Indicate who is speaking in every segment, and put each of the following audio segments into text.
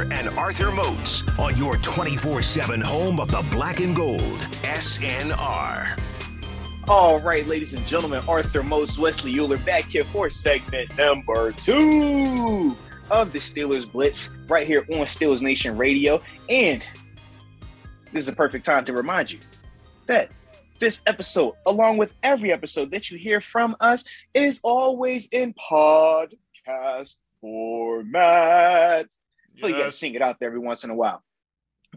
Speaker 1: And Arthur Moats on your 24 7 home of the black and gold, SNR.
Speaker 2: All right, ladies and gentlemen, Arthur Moats, Wesley Uhler back here for segment number two of the Steelers Blitz right here on Steelers Nation Radio. And this is a perfect time to remind you that this episode, along with every episode that you hear from us, is always in podcast format. So you got to sing it out there every once in a while.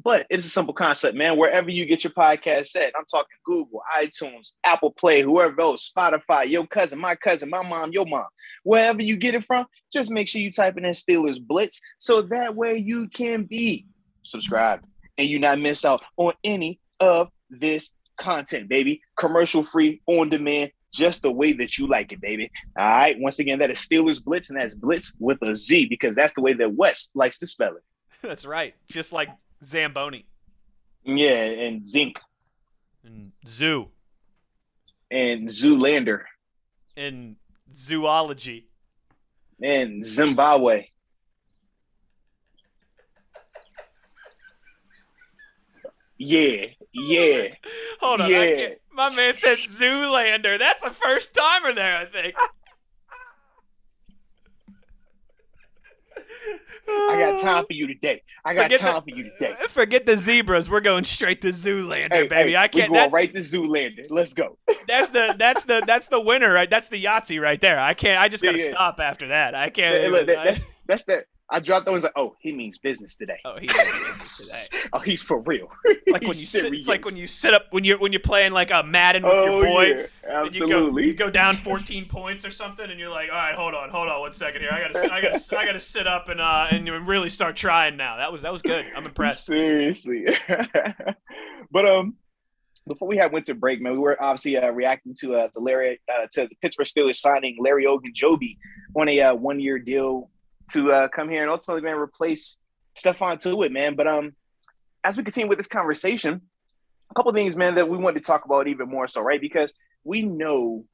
Speaker 2: But it's a simple concept, man. Wherever you get your podcast at, I'm talking Google, iTunes, Apple Play, whoever else, Spotify, your cousin, my cousin, my mom, your mom, wherever you get it from, just make sure you type it in Steelers Blitz so that way you can be subscribed and you not miss out on any of this content, baby. Commercial free, on demand, just the way that you like it, baby. All right. Once again, that is Steelers Blitz, and that's Blitz with a Z because that's the way that West likes to spell it.
Speaker 3: That's right. Just like Zamboni
Speaker 2: Yeah, and Zinc
Speaker 3: and zoo
Speaker 2: and Zoolander
Speaker 3: and zoology.
Speaker 2: and Zimbabwe. Yeah, yeah.
Speaker 3: Hold on.
Speaker 2: Yeah.
Speaker 3: my man said Zoolander. That's a first timer there, I think.
Speaker 2: I got time for you today. I got
Speaker 3: Forget the-
Speaker 2: time for you today.
Speaker 3: Forget the zebras. We're going straight to Zoolander,
Speaker 2: Hey,
Speaker 3: baby.
Speaker 2: hey,
Speaker 3: I can't.
Speaker 2: We going right to Zoolander. Let's go.
Speaker 3: that's the that's the that's the winner, right? That's the Yahtzee right there. I can't. I just gotta
Speaker 2: Yeah, yeah.
Speaker 3: stop after that. I can't.
Speaker 2: Hey, look,
Speaker 3: even-
Speaker 2: that- that's that's that. I dropped that one. Like, oh, he means business today.
Speaker 3: oh, he knows business today.
Speaker 2: oh, he's for real.
Speaker 3: It's like when you sit, it's like when you sit up when you're when you're playing like a Madden with
Speaker 2: Oh
Speaker 3: your boy.
Speaker 2: yeah,
Speaker 3: And you go, you go down 14 points or something, and you're like, all right, hold on, hold on, one second here. I gotta, I gotta, I gotta sit up and uh and really start trying now. That was that was good. I'm impressed.
Speaker 2: Seriously. but um, before we had went to break, man, we were obviously uh, reacting to uh, the Larry uh, to the Pittsburgh Steelers signing Larry Ogunjobi on a uh, one year deal to uh, come here and ultimately man replace Stephon Tuitt, man. But um, as we continue with this conversation, a couple things, man, that we wanted to talk about even more so, right? Because we know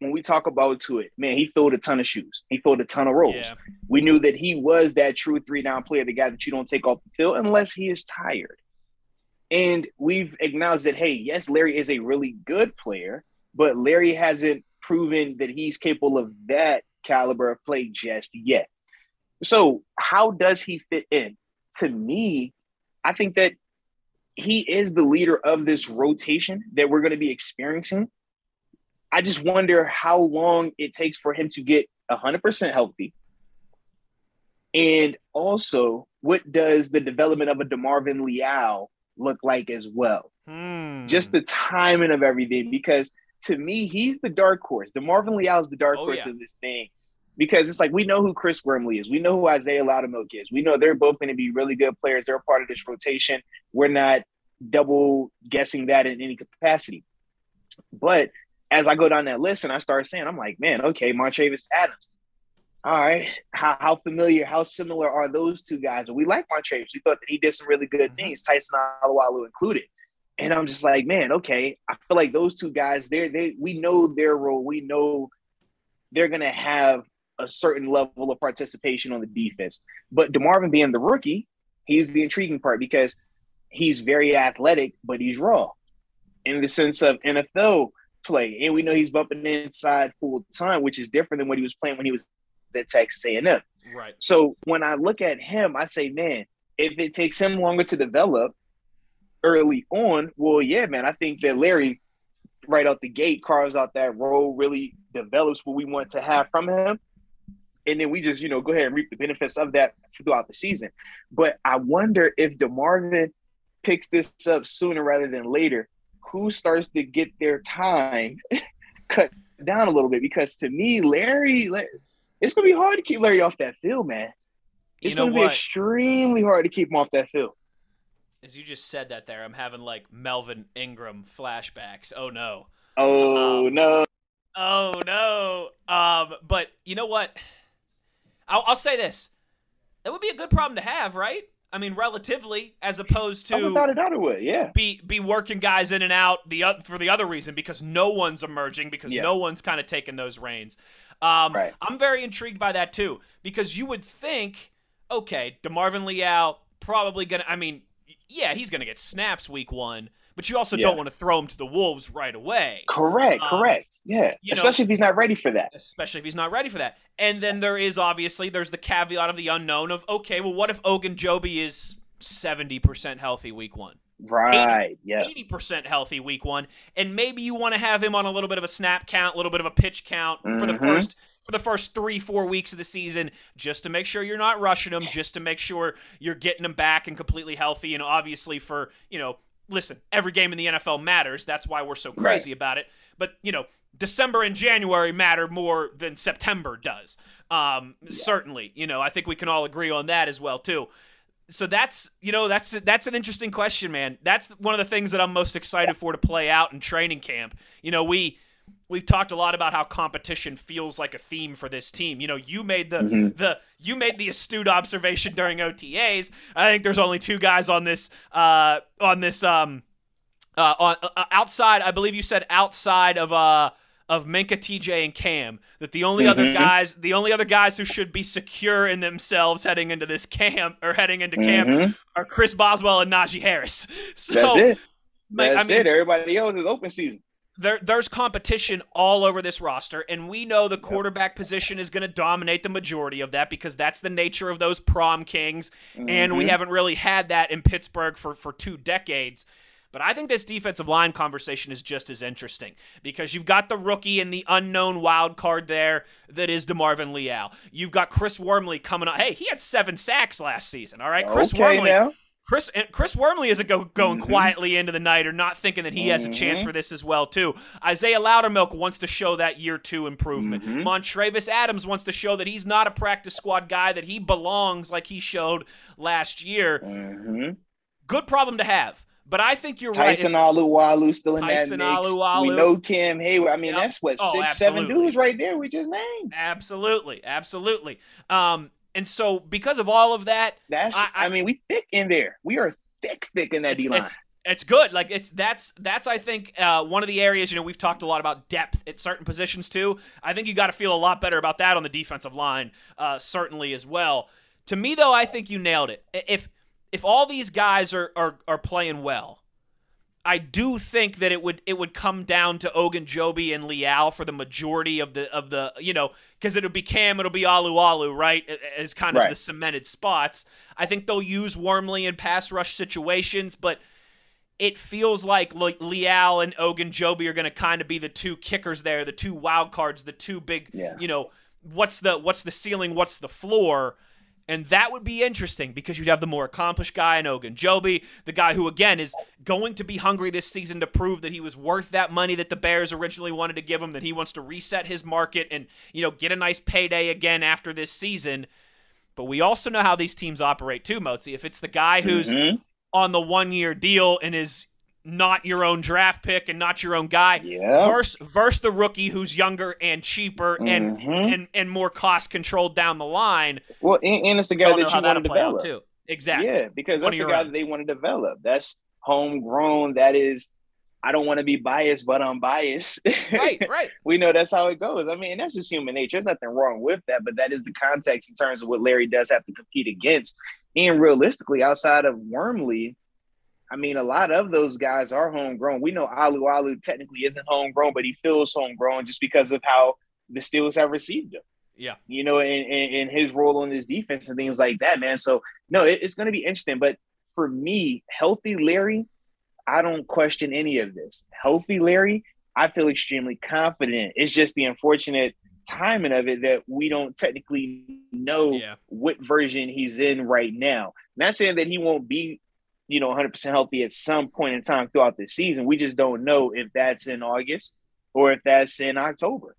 Speaker 2: when we talk about Tuitt, man, he filled a ton of shoes. He filled a ton of roles.
Speaker 3: Yeah.
Speaker 2: We knew that he was that true three down player, the guy that you don't take off the field unless he is tired. And we've acknowledged that, hey, yes, Larry is a really good player, but Larry hasn't proven that he's capable of that caliber of play just yet. So, how does he fit in? To me, I think that he is the leader of this rotation that we're going to be experiencing. I just wonder how long it takes for him to get 100% healthy. And also, what does the development of a DeMarvin Leal look like as well?
Speaker 3: Hmm.
Speaker 2: Just the timing of everything, because to me, he's the dark horse. DeMarvin Leal is the dark
Speaker 3: Oh,
Speaker 2: horse
Speaker 3: yeah.
Speaker 2: of this thing. Because it's like we know who Chris Wormley is. We know who Isaiah Loudermilk is. We know they're both going to be really good players. They're a part of this rotation. We're not double guessing that in any capacity. But as I go down that list and I start saying, I'm like, man, okay, Montravius Adams. all right, how, how familiar, how similar are those two guys? we like Montravius. We thought that he did some really good mm-hmm. things, Tyson Alualu included. And I'm just like, man, okay. I feel like those two guys, they're they we know their role. We know they're gonna have a certain level of participation on the defense. But DeMarvin being the rookie, he's the intriguing part because he's very athletic, but he's raw in the sense of NFL play. And we know he's bumping inside full time, which is different than what he was playing when he was at Texas A&M.
Speaker 3: Right.
Speaker 2: So when I look at him, I say, man, if it takes him longer to develop early on, well, yeah, man, I think that Larry right out the gate carves out that role, really develops what we want to have from him. And then we just, you know, go ahead and reap the benefits of that throughout the season. But I wonder if DeMarvin picks this up sooner rather than later, who starts to get their time cut down a little bit? Because to me, Larry, it's gonna be hard to keep Larry off that field, man. It's you know gonna be extremely hard to keep him off that field.
Speaker 3: As you just said that there, I'm having like Melvin Ingram flashbacks. Oh no.
Speaker 2: Oh um, no.
Speaker 3: Oh no. Um, but you know what? I'll, I'll say this. That would be a good problem to have, right? I mean, relatively, as opposed to
Speaker 2: oh, without a doubt, it would. Yeah,
Speaker 3: be be working guys in and out the for the other reason because no one's emerging because yeah. no one's kind of taking those reins. Um, right. I'm very intrigued by that too because you would think, okay, Demarvin Leal probably gonna. I mean, yeah, he's gonna get snaps week one, but you also yeah. don't want to throw him to the wolves right away.
Speaker 2: Correct. Um, correct. Yeah. Especially know, if he's not ready for that.
Speaker 3: Especially if he's not ready for that. And then there is obviously there's the caveat of the unknown of okay, well, what if Ogunjobi is seventy percent healthy week one?
Speaker 2: Right. 80, yeah.
Speaker 3: Eighty percent healthy week one, and maybe you want to have him on a little bit of a snap count, a little bit of a pitch count mm-hmm. for the mm-hmm. first for the first three four weeks of the season, just to make sure you're not rushing him, just to make sure you're getting him back and completely healthy, and obviously for you know. Listen, every game in the NFL matters. That's why we're so crazy right. about it. But, you know, December and January matter more than September does. Um, yeah. Certainly, you know, I think we can all agree on that as well too so that's you know that's that's an interesting question, man. That's one of the things that I'm most excited for to play out in training camp. You know, we we've talked a lot about how competition feels like a theme for this team. You know, you made the mm-hmm. the you made the astute observation during OTAs. I think there's only two guys on this uh on this um uh on uh, outside. I believe you said outside of uh of Minkah, TJ, and Cam. That the only mm-hmm. other guys, the only other guys who should be secure in themselves heading into this camp or heading into mm-hmm. camp are Chris Boswell and Najee Harris.
Speaker 2: So, That's it. That's I mean, it. Everybody else is open season.
Speaker 3: There, there's competition all over this roster, and we know the quarterback position is going to dominate the majority of that because that's the nature of those prom kings, mm-hmm. and we mm-hmm. haven't really had that in Pittsburgh for, for two decades. But I think this defensive line conversation is just as interesting because you've got the rookie and the unknown wild card there that is DeMarvin Leal. You've got Chris Wormley coming up. Hey, he had seven sacks last season. All right, Chris okay, Wormley. Now. Chris Chris Wormley isn't go, going mm-hmm. quietly into the night or not thinking that he mm-hmm. has a chance mm-hmm. for this as well too. Isaiah Loudermilk wants to show that year two improvement. mm Montravius Adams wants to show that he's not a practice squad guy that he belongs like he showed last year.
Speaker 2: Mm-hmm.
Speaker 3: Good problem to have. But I think you're
Speaker 2: Tyson
Speaker 3: right.
Speaker 2: Tyson Alualu still in Tyson that mix. Alualu. We know Cam Heyward. I mean, yep. that's what oh, six, absolutely. seven dudes right there we just named.
Speaker 3: Absolutely, absolutely. Um, and so because of all of that,
Speaker 2: that's I, I, I mean, we thick in there. We are thick, thick in that D line.
Speaker 3: It's, it's good. Like it's that's that's I think uh, one of the areas you know we've talked a lot about depth at certain positions too. I think you got to feel a lot better about that on the defensive line, uh, certainly as well. To me though, I think you nailed it. If if all these guys are, are, are playing well, I do think that it would it would come down to Ogunjobi and Leal for the majority of the of the you know because it'll be Cam it'll be Alualu right as kind of right. the cemented spots. I think they'll use Wormley in pass rush situations, but it feels like Le- Leal and Ogunjobi are going to kind of be the two kickers there, the two wild cards, the two big yeah. you know what's the what's the ceiling, what's the floor. And that would be interesting because you'd have the more accomplished guy in Ogunjobi, the guy who, again, is going to be hungry this season to prove that he was worth that money that the Bears originally wanted to give him, that he wants to reset his market and, you know, get a nice payday again after this season. But we also know how these teams operate too, Mozi. If it's the guy who's mm-hmm. on the one year deal and is not your own draft pick and not your own guy.
Speaker 2: Yeah.
Speaker 3: Versus, versus the rookie who's younger and cheaper and
Speaker 2: Mhm.
Speaker 3: and and more cost controlled down the line.
Speaker 2: Well, and, and it's the guy that you want to develop.
Speaker 3: too. Exactly.
Speaker 2: Yeah, because that's the guy
Speaker 3: own.
Speaker 2: that they want to develop. That's homegrown. That is, I don't want to be biased, but I'm biased.
Speaker 3: Right. Right.
Speaker 2: we know that's how it goes. I mean, that's just human nature. There's nothing wrong with that, but that is the context in terms of what Larry does have to compete against. And realistically, outside of Wormley, I mean, a lot of those guys are homegrown. We know Alualu technically isn't homegrown, but he feels homegrown just because of how the Steelers have received him
Speaker 3: Yeah.
Speaker 2: you know, and, and, and his role on this defense and things like that, man. So no, it, it's going to be interesting. But for me, healthy Larry, I don't question any of this. Healthy Larry, I feel extremely confident. It's just the unfortunate timing of it that we don't technically know
Speaker 3: Yeah.
Speaker 2: what version he's in right now. Not saying that he won't be, you know, 100% healthy at some point in time throughout the season. We just don't know if that's in August or if that's in October.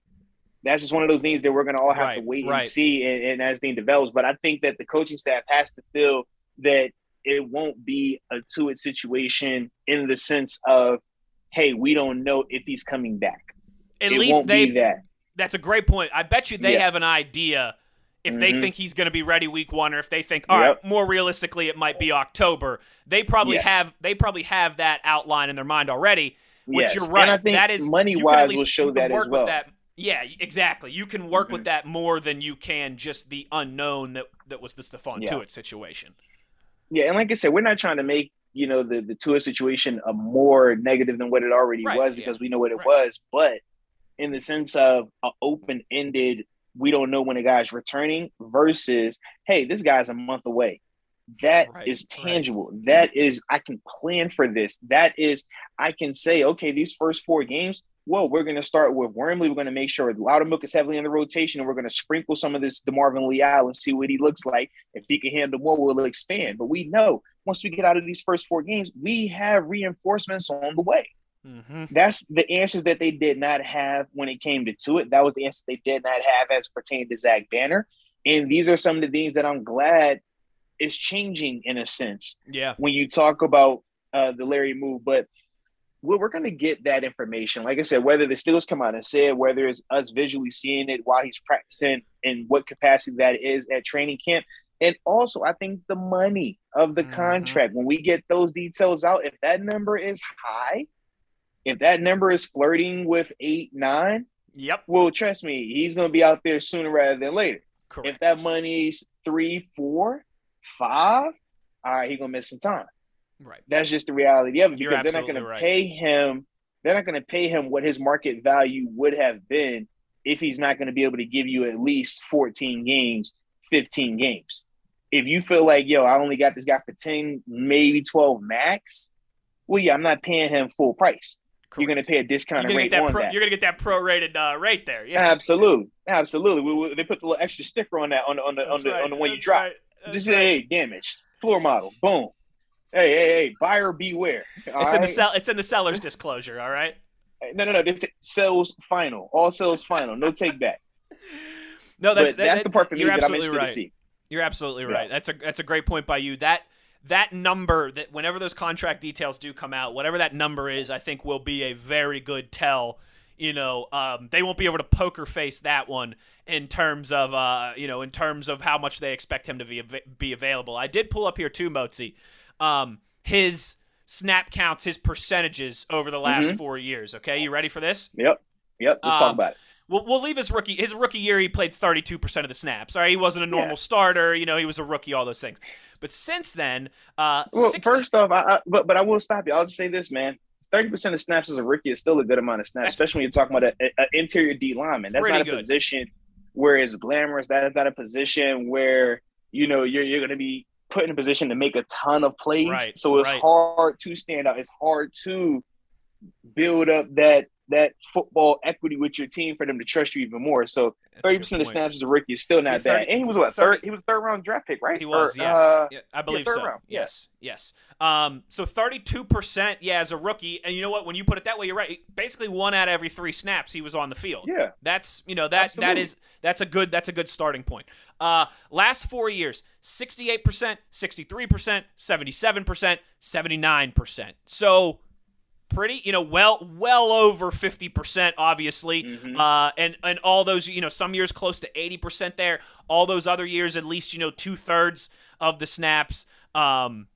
Speaker 2: That's just one of those things that we're going to all have
Speaker 3: Right,
Speaker 2: to wait
Speaker 3: right.
Speaker 2: and see and, and as thing develops. But I think that the coaching staff has to feel that it won't be a Tuitt situation in the sense of, hey, we don't know if he's coming back.
Speaker 3: At
Speaker 2: it
Speaker 3: least they
Speaker 2: that.
Speaker 3: That's a great point. I bet you they
Speaker 2: Yeah.
Speaker 3: have an idea if they
Speaker 2: Mhm.
Speaker 3: think he's going to be ready week 1 or if they think all right,
Speaker 2: Yep.
Speaker 3: more realistically it might be October. They probably
Speaker 2: Yes.
Speaker 3: have they probably have that outline in their mind already, which
Speaker 2: Yes.
Speaker 3: you're right.
Speaker 2: And I think
Speaker 3: that is
Speaker 2: money wise will show that as well.
Speaker 3: With that. Yeah, exactly. You can work with
Speaker 2: Mhm.
Speaker 3: that more than you can just the unknown that that was the Stephon
Speaker 2: Yeah.
Speaker 3: Tuitt situation.
Speaker 2: Yeah, and like I said, we're not trying to make you know the the Tuitt situation a more negative than what it already
Speaker 3: Right,
Speaker 2: was
Speaker 3: yeah.
Speaker 2: because we know what it
Speaker 3: Right.
Speaker 2: was. But in the sense of an open ended, we don't know when a guy's returning versus, hey, this guy's a month away. That is
Speaker 3: Right, right.
Speaker 2: tangible. That is, I can plan for this. That is, I can say, okay, these first four games, well, we're going to start with Wormley. We're going to make sure Loudermilk is heavily in the rotation, and we're going to sprinkle some of this DeMarvin Leal and see what he looks like. If he can handle more, we'll expand. But we know once we get out of these first four games, we have reinforcements on the way.
Speaker 3: Mm-hmm.
Speaker 2: That's the answers that they did not have when it came to, Tuitt. That was the answer they did not have as pertained to Zach Banner. And these are some of the things that I'm glad is changing in a sense
Speaker 3: Yeah.
Speaker 2: when you talk about uh, the Larry move. But we're, we're going to get that information. Like I said, whether the Steelers come out and say it, whether it's us visually seeing it while he's practicing, and what capacity that is at training camp. And also, I think the money of the
Speaker 3: Mhm.
Speaker 2: contract, when we get those details out, if that number is high, if that number is flirting with eight, nine,
Speaker 3: Yep.
Speaker 2: well, trust me, he's going to be out there sooner rather than later.
Speaker 3: Correct.
Speaker 2: If that money's three, four, five, all right, he's going to miss some time.
Speaker 3: right.
Speaker 2: That's just the reality of it
Speaker 3: You're
Speaker 2: because they're not going
Speaker 3: absolutely
Speaker 2: to
Speaker 3: right.
Speaker 2: pay him. They're not going to pay him what his market value would have been if he's not going to be able to give you at least 14 games, 15 games. If you feel like, yo, I only got this guy for 10, maybe 12 max, well, yeah, I'm not paying him full price. You're going to pay a
Speaker 3: discount
Speaker 2: You're
Speaker 3: gonna
Speaker 2: rate
Speaker 3: get that.
Speaker 2: on
Speaker 3: Pro,
Speaker 2: that.
Speaker 3: You're gonna get that prorated uh, rate there. Yeah.
Speaker 2: Absolutely, absolutely. We, we- they put the little extra sticker on that on the on the on the,
Speaker 3: right,
Speaker 2: on the one you
Speaker 3: that's
Speaker 2: drop.
Speaker 3: right,
Speaker 2: Just
Speaker 3: right.
Speaker 2: say, hey, damaged floor model. Boom. Hey, hey, hey, buyer beware. All
Speaker 3: It's in the sell. It's in the seller's disclosure. All right.
Speaker 2: No, no, no. This sales final. All sales final. No take back.
Speaker 3: No, that's
Speaker 2: but that's
Speaker 3: that-
Speaker 2: the part for me that I'm interested
Speaker 3: right.
Speaker 2: to see.
Speaker 3: You're absolutely
Speaker 2: Yeah.
Speaker 3: right. That's a that's a great point by you. That that number that whenever those contract details do come out, whatever that number is, I think will be a very good tell. You know, um, they won't be able to poker face that one in terms of uh, you know in terms of how much they expect him to be be available. I did pull up here too, Motzi, um, his snap counts, his percentages over the last
Speaker 2: Mhm.
Speaker 3: four years. Okay, you ready for this?
Speaker 2: Yep. Yep. Let's talk
Speaker 3: Um,
Speaker 2: about it.
Speaker 3: We'll, we'll leave his rookie his rookie year. He played 32 percent of the snaps. All right, he wasn't a normal
Speaker 2: Yeah.
Speaker 3: starter. You know, he was a rookie. All those things. But since then, uh,
Speaker 2: Well,
Speaker 3: 60
Speaker 2: first off, I, I, but but I will stop you. I'll just say this, man. Thirty percent of snaps as a rookie is still a good amount of snaps,
Speaker 3: That's
Speaker 2: especially when you're talking about an interior D lineman. That's not a
Speaker 3: good.
Speaker 2: position where it's glamorous. That is not a position where you know you're you're going to be put in a position to make a ton of plays.
Speaker 3: Right,
Speaker 2: So it's
Speaker 3: right.
Speaker 2: hard to stand out. It's hard to build up that that football equity with your team for them to trust you even more. So thirty percent of
Speaker 3: point.
Speaker 2: snaps as a rookie is still not
Speaker 3: Yeah, 30
Speaker 2: bad. And he was what
Speaker 3: 30
Speaker 2: third? He was third round draft pick, right?
Speaker 3: He was,
Speaker 2: Or,
Speaker 3: yes,
Speaker 2: uh,
Speaker 3: Yeah, I believe
Speaker 2: third
Speaker 3: so.
Speaker 2: round.
Speaker 3: Yes, yes. Um, so 32 percent, yeah, as a rookie, and you know what? When you put it that way, you're right. Basically, one out of every three snaps he was on the field.
Speaker 2: yeah.
Speaker 3: That's you know that that
Speaker 2: Absolutely.
Speaker 3: is that's a good that's a good starting point. Uh, last four years, 68 percent, 63 percent, 77 percent, 79 percent. So pretty, you know, well well over 50% obviously. Mm-hmm. Uh, and and all those, you know, some years close to 80% there, all those other years at least, you know, two-thirds of the snaps um,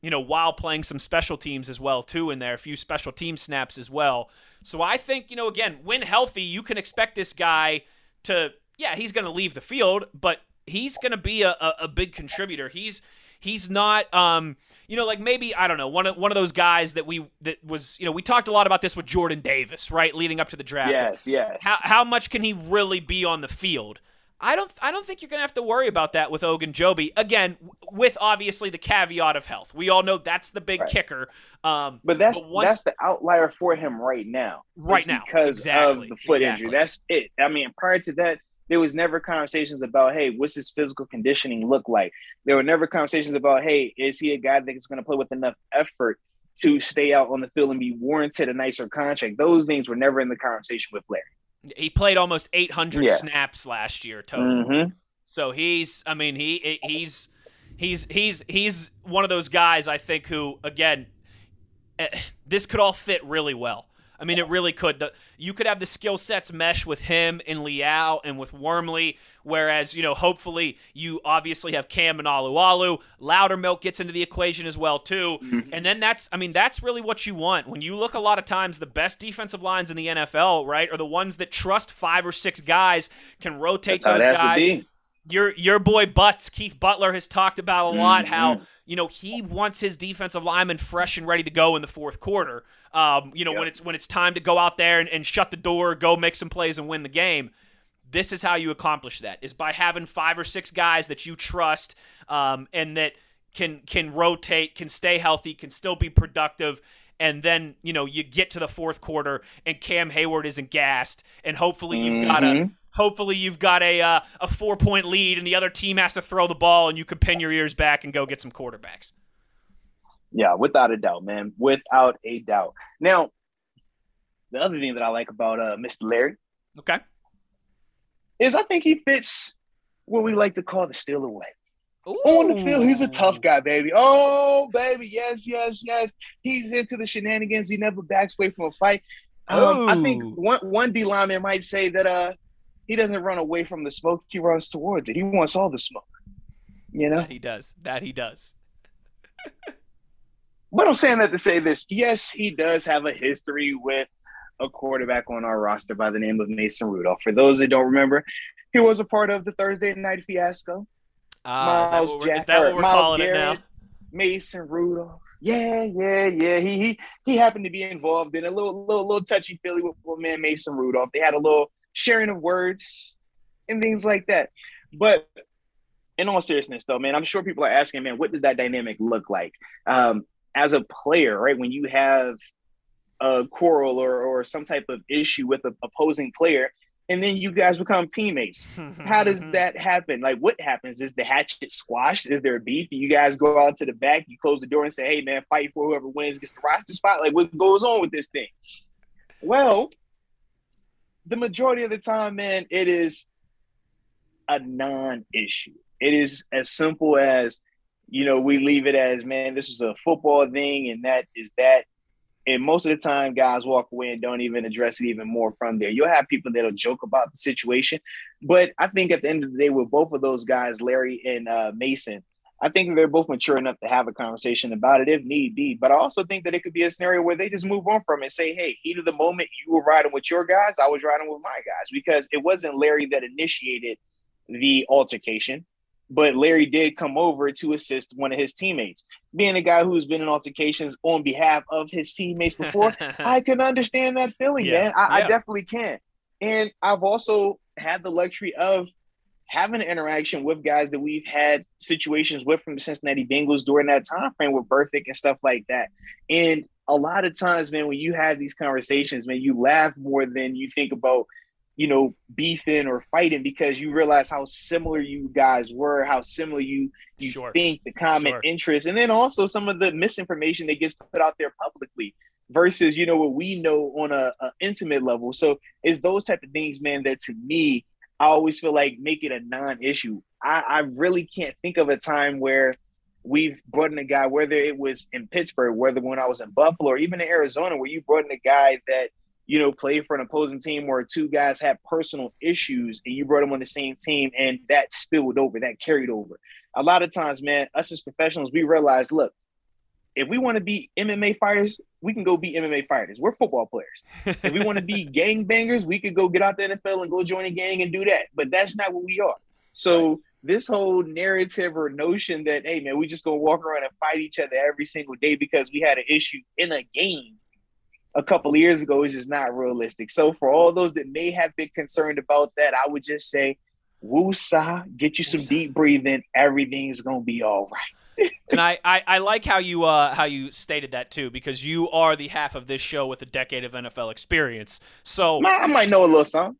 Speaker 3: you know, while playing some special teams as well too in there, a few special team snaps as well. So I think, you know, again, when healthy, you can expect this guy to yeah, he's going to leave the field, but he's going to be a, a, a, big contributor. He's he's not um you know like maybe I don't know one of one of those guys that we that was you know we talked a lot about this with Jordan Davis right leading up to the draft.
Speaker 2: Yes, yes.
Speaker 3: How how much can he really be on the field? I don't I don't think you're going to have to worry about that with Ogunjobi. Again, with obviously the caveat of health. We all know that's the big right. kicker. Um,
Speaker 2: but that's but once, that's the outlier for him right now.
Speaker 3: Right now,
Speaker 2: because
Speaker 3: exactly.
Speaker 2: of the foot
Speaker 3: exactly.
Speaker 2: injury. That's it. I mean, prior to that, there was never conversations about, hey, what's his physical conditioning look like? There were never conversations about, hey, is he a guy that's going to play with enough effort to stay out on the field and be warranted a nicer contract? Those things were never in the conversation with Larry.
Speaker 3: He played almost 800 yeah. snaps last year total. Mm-hmm. So he's, I mean, he he's he's he's he's one of those guys I think who, again, eh, this could all fit really well. I mean, it really could. The, you could have the skill sets mesh with him and Leal and with Wormley, whereas, you know, hopefully you obviously have Cam and Alualu. Loudermilk gets into the equation as well, too. Mm-hmm. And then that's, I mean, that's really what you want. When you look a lot of times, the best defensive lines in the NFL, right, are the ones that trust five or six guys, can rotate
Speaker 2: that's
Speaker 3: those guys your your boy Butts, Keith Butler, has talked about a lot mm-hmm. how you know he wants his defensive linemen fresh and ready to go in the fourth quarter. Um, you know yep. when it's when it's time to go out there and, and shut the door, go make some plays and win the game. This is how you accomplish that: is by having five or six guys that you trust um, and that can can rotate, can stay healthy, can still be productive, and then you know you get to the fourth quarter and Cam Heyward isn't gassed, and hopefully you've mm-hmm. got a mm-hmm. hopefully you've got a uh, a four point lead, and the other team has to throw the ball, and you can pin your ears back and go get some quarterbacks.
Speaker 2: Yeah, without a doubt, man, without a doubt. Now, the other thing that I like about uh, Mr. Larry,
Speaker 3: okay,
Speaker 2: is I think he fits what we like to call the steal away. Ooh. On the field, he's a tough guy, baby. Oh, baby, yes, yes, yes. He's into the shenanigans. He never backs away from a fight. Um, I think one one D lineman might say that uh he doesn't run away from the smoke. He runs towards it. He wants all the smoke. You know
Speaker 3: that he does. That he does.
Speaker 2: but I'm saying that to say this. Yes, he does have a history with a quarterback on our roster by the name of Mason Rudolph. For those that don't remember, he was a part of the Thursday night fiasco.
Speaker 3: Uh, Myles is that what we're, Jack, that what we're calling Garrett, it now?
Speaker 2: Mason Rudolph. Yeah, yeah, yeah. He he he happened to be involved in a little little little touchy feely with, with man Mason Rudolph. They had a little sharing of words and things like that. But in all seriousness, though, man, I'm sure people are asking, man, what does that dynamic look like um, as a player, right? When you have a quarrel or or some type of issue with an opposing player, and then you guys become teammates. How does that happen? Like, what happens? Is the hatchet squashed? Is there a beef? You guys go out to the back, you close the door and say, hey, man, fight for whoever wins gets the roster spot. Like, what goes on with this thing? Well, the majority of the time, man, it is a non issue. It is as simple as, you know, we leave it as, man, this was a football thing and that is that and most of the time, guys walk away and don't even address it even more from there. You'll have people that'll joke about the situation. But I think at the end of the day, with both of those guys, Larry and uh, Mason, I think they're both mature enough to have a conversation about it if need be. But I also think that it could be a scenario where they just move on from it and say, hey, heat of the moment, you were riding with your guys, I was riding with my guys. Because it wasn't Larry that initiated the altercation but Larry did come over to assist one of his teammates. Being a guy who's been in altercations on behalf of his teammates before, I can understand that feeling, yeah. man. I, yeah. I, definitely can. And I've also had the luxury of having an interaction with guys that we've had situations with from the Cincinnati Bengals during that time frame with Burfict and stuff like that. And a lot of times, man, when you have these conversations, man, you laugh more than you think about you know, beefing or fighting because you realize how similar you guys were, how similar you you sure. think, the common sure. interest, and then also some of the misinformation that gets put out there publicly versus you know what we know on a, a intimate level. So it's those type of things, man, that to me, I always feel like make it a non-issue. I, I really can't think of a time where we've brought in a guy, whether it was in Pittsburgh, whether when I was in Buffalo, or even in Arizona, where you brought in a guy that you know played for an opposing team where two guys had personal issues, and you brought them on the same team, and that spilled over, that carried over. A lot of times, man, us as professionals, we realize, look, if we want to be MMA fighters, we can go be MMA fighters. We're football players. if we want to be gang bangers, we could go get out the NFL and go join a gang and do that. But that's not what we are. So this whole narrative or notion that hey man, we just gonna walk around and fight each other every single day because we had an issue in a game a couple years ago is just not realistic. So for all those that may have been concerned about that, I would just say, woosah, get you some deep breathing. Everything's gonna be all right.
Speaker 3: and I, I, I, like how you uh, how you stated that too because you are the half of this show with a decade of NFL experience. So
Speaker 2: I might know a little something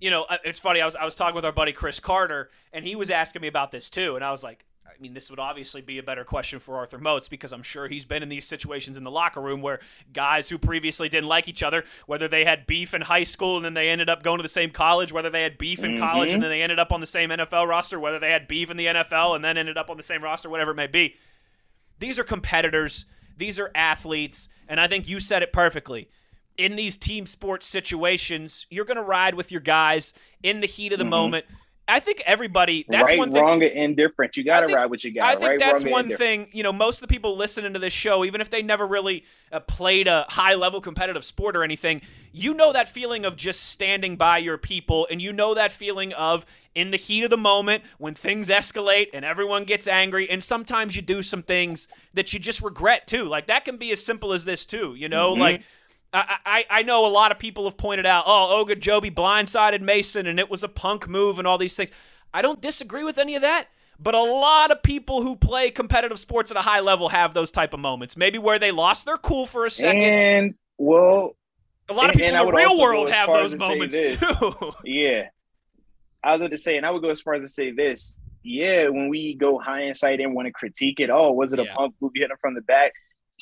Speaker 3: you know, uh, it's funny. I was I was talking with our buddy Chris Carter, and he was asking me about this too, and I was like, I mean, this would obviously be a better question for Arthur Moats because I'm sure he's been in these situations in the locker room where guys who previously didn't like each other, whether they had beef in high school and then they ended up going to the same college, whether they had beef in mm-hmm. college and then they ended up on the same NFL roster, whether they had beef in the NFL and then ended up on the same roster, whatever it may be. These are competitors, these are athletes, and I think you said it perfectly in these team sports situations, you're going to ride with your guys in the heat of the mm-hmm. moment. I think everybody. That's
Speaker 2: right,
Speaker 3: one thing.
Speaker 2: wrong, indifferent. You got to ride with your guy.
Speaker 3: I think
Speaker 2: right,
Speaker 3: that's one thing. You know, most of the people listening to this show, even if they never really uh, played a high level competitive sport or anything, you know that feeling of just standing by your people, and you know that feeling of in the heat of the moment when things escalate and everyone gets angry, and sometimes you do some things that you just regret too. Like that can be as simple as this too. You know, mm-hmm. like I, I, I know a lot of people have pointed out, oh, Ogunjobi blindsided Mason and it was a punk move and all these things. I don't disagree with any of that, but a lot of people who play competitive sports at a high level have those type of moments. Maybe where they lost their cool for a second.
Speaker 2: And well,
Speaker 3: a lot of people in the real world have those moments too.
Speaker 2: yeah, I was going to say, and I would go as far as to say this. Yeah, when we go hindsight and want to critique it, oh, was it a yeah. punk move hitting from the back?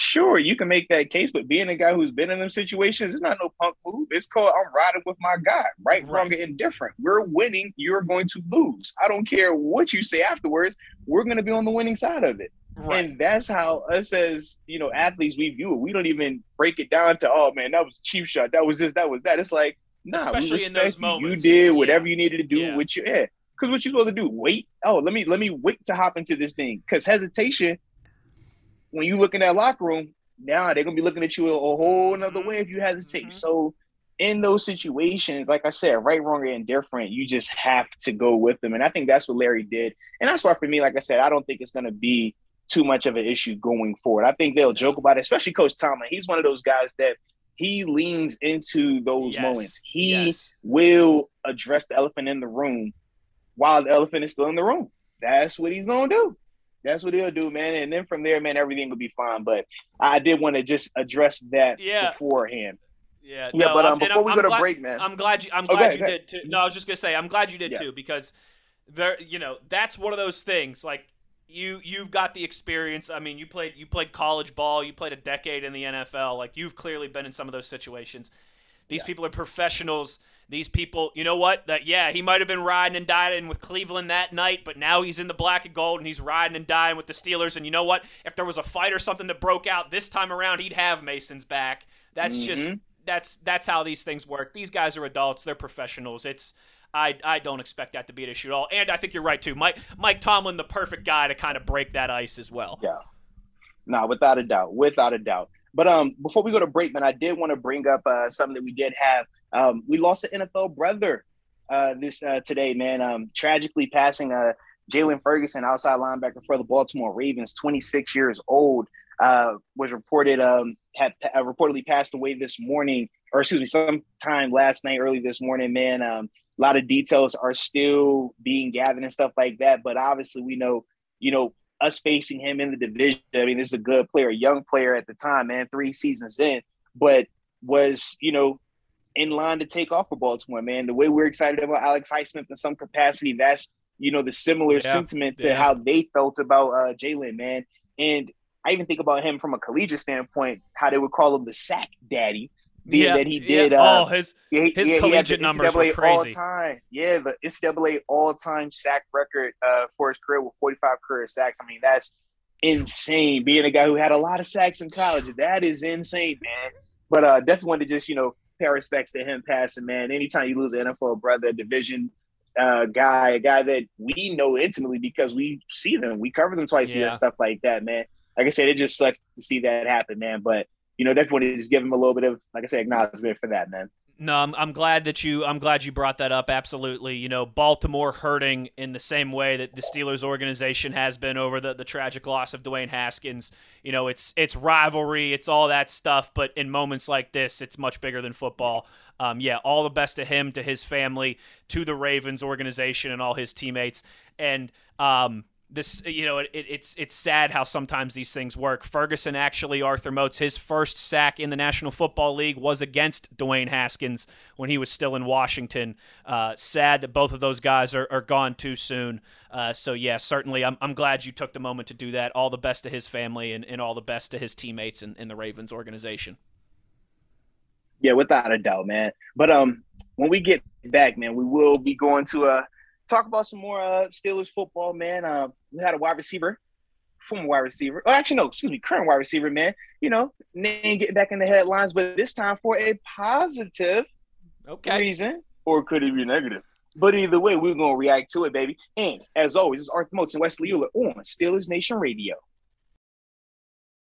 Speaker 2: Sure, you can make that case, but being a guy who's been in them situations, it's not no punk move. It's called I'm riding with my guy, right, right. wrong, or indifferent. We're winning. You're going to lose. I don't care what you say afterwards. We're going to be on the winning side of it. Right. And that's how us as you know athletes we view it. We don't even break it down to oh man that was a cheap shot. That was this. That was that. It's like nah, especially in those moments. You did whatever yeah. you needed to do yeah. with your head. Because what you supposed to do? Wait. Oh, let me let me wait to hop into this thing. Because hesitation when you look in that locker room, now they're gonna be looking at you a, a whole another way if you hesitate. Mm-hmm. So in those situations, like I said, right, wrong, or indifferent, you just have to go with them. And I think that's what Larry did. And that's why for me, like I said, I don't think it's gonna be too much of an issue going forward. I think they'll joke about it, especially Coach Tomlin. He's one of those guys that he leans into those yes. moments. He yes. will address the elephant in the room while the elephant is still in the room. That's what he's gonna do. That's what he'll do, man. And then from there, man, everything will be fine. But I did want to just address that yeah. beforehand.
Speaker 3: Yeah,
Speaker 2: yeah.
Speaker 3: No,
Speaker 2: but um, before we go to
Speaker 3: glad,
Speaker 2: break, man,
Speaker 3: I'm glad you. I'm glad okay, you did too. No, I was just gonna say, I'm glad you did yeah. too because there, you know, that's one of those things. Like you, you've got the experience. I mean, you played, you played college ball. You played a decade in the NFL. Like you've clearly been in some of those situations. These yeah. people are professionals these people, you know what? That yeah, he might have been riding and dying with Cleveland that night, but now he's in the black and gold and he's riding and dying with the Steelers. And you know what? If there was a fight or something that broke out this time around, he'd have Mason's back. That's mm-hmm. just that's that's how these things work. These guys are adults. They're professionals. It's I, I don't expect that to be an issue at all. And I think you're right too. Mike Mike Tomlin, the perfect guy to kind of break that ice as well.
Speaker 2: Yeah. No, without a doubt. Without a doubt. But um, before we go to break, man, I did want to bring up uh, something that we did have um, we lost an NFL brother uh, this uh, today, man. Um, tragically passing uh, Jaylon Ferguson, outside linebacker for the Baltimore Ravens, 26 years old, uh, was reported um, had uh, reportedly passed away this morning, or excuse me, sometime last night, early this morning. Man, um, a lot of details are still being gathered and stuff like that. But obviously, we know, you know, us facing him in the division. I mean, this is a good player, a young player at the time, man. Three seasons in, but was you know in line to take off for Baltimore, man. The way we're excited about Alex Highsmith in some capacity, that's you know the similar yeah. sentiment to yeah. how they felt about uh, Jaylon, man. And I even think about him from a collegiate standpoint, how they would call him the sack daddy. The, yeah, that he did.
Speaker 3: Yeah. Uh, oh, his he, his yeah, collegiate numbers were crazy.
Speaker 2: All-time, yeah, the NCAA all-time sack record uh, for his career with 45 career sacks. I mean, that's insane. Being a guy who had a lot of sacks in college, that is insane, man. But uh, definitely want to just you know pay respects to him passing, man. Anytime you lose an NFL brother, division uh, guy, a guy that we know intimately because we see them, we cover them twice a year, stuff like that, man. Like I said, it just sucks to see that happen, man. But you know, definitely just give him a little bit of, like I said, acknowledgement for that, man.
Speaker 3: No, I'm, I'm glad that you I'm glad you brought that up. Absolutely, you know Baltimore hurting in the same way that the Steelers organization has been over the, the tragic loss of Dwayne Haskins. You know, it's it's rivalry, it's all that stuff, but in moments like this, it's much bigger than football. Um, yeah, all the best to him, to his family, to the Ravens organization, and all his teammates. And um, this you know it, it's it's sad how sometimes these things work. Ferguson actually arthur moats his first sack in the national football league was against dwayne haskins when he was still in washington. Uh, sad that both of those guys are, are gone too soon. Uh, so yeah certainly I'm, I'm glad you took the moment to do that. All the best to his family and, and all the best to his teammates in, in the ravens organization.
Speaker 2: Yeah without a doubt man. But um when we get back man we will be going to a talk about some more uh, Steelers football, man. Uh, we had a wide receiver, former wide receiver. Oh, actually, no, excuse me, current wide receiver, man. You know, name getting back in the headlines, but this time for a positive
Speaker 3: okay.
Speaker 2: reason, or could it be negative? But either way, we're gonna react to it, baby. And as always, it's Arthur Moats and Wesley Uhler on Steelers Nation Radio.